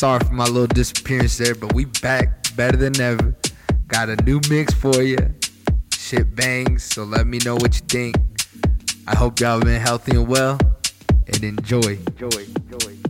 Sorry for my little disappearance there, but we back better than ever. Got a new mix for you. Shit bangs, so let me know what you think. I hope y'all been healthy and well, and enjoy. Enjoy, enjoy,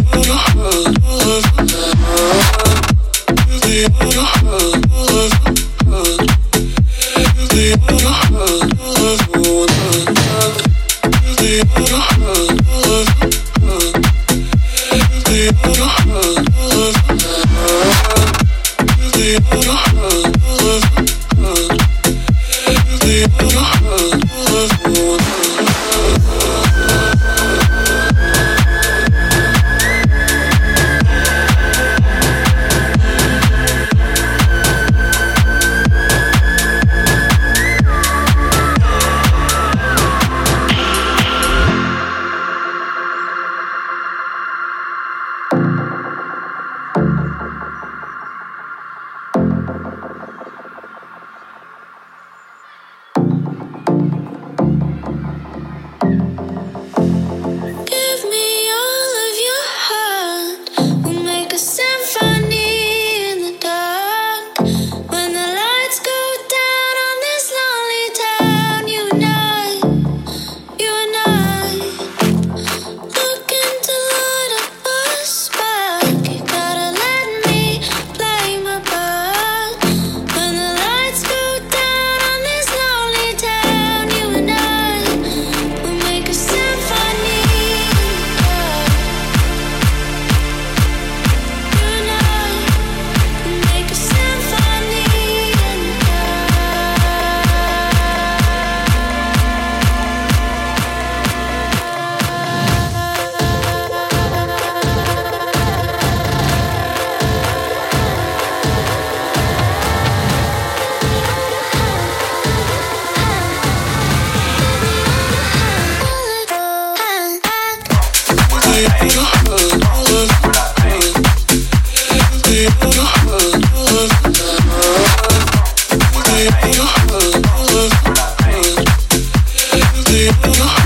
the you.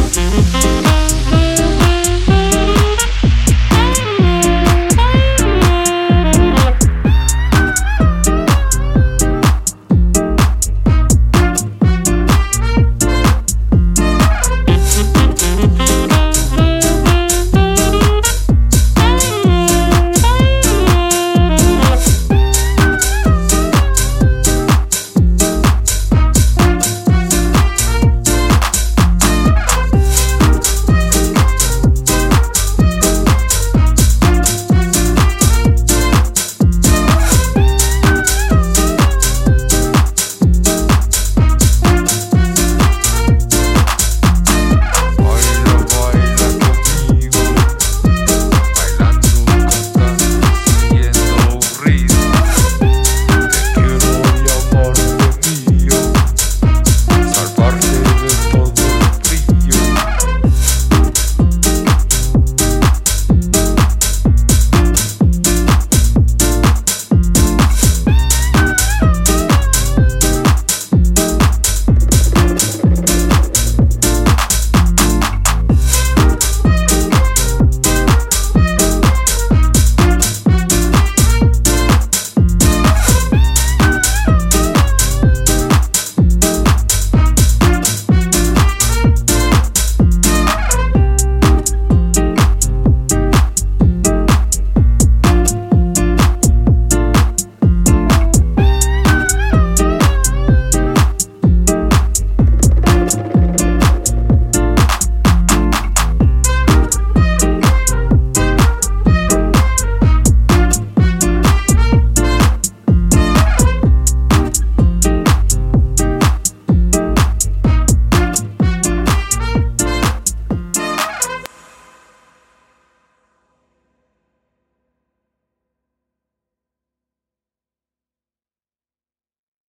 Thank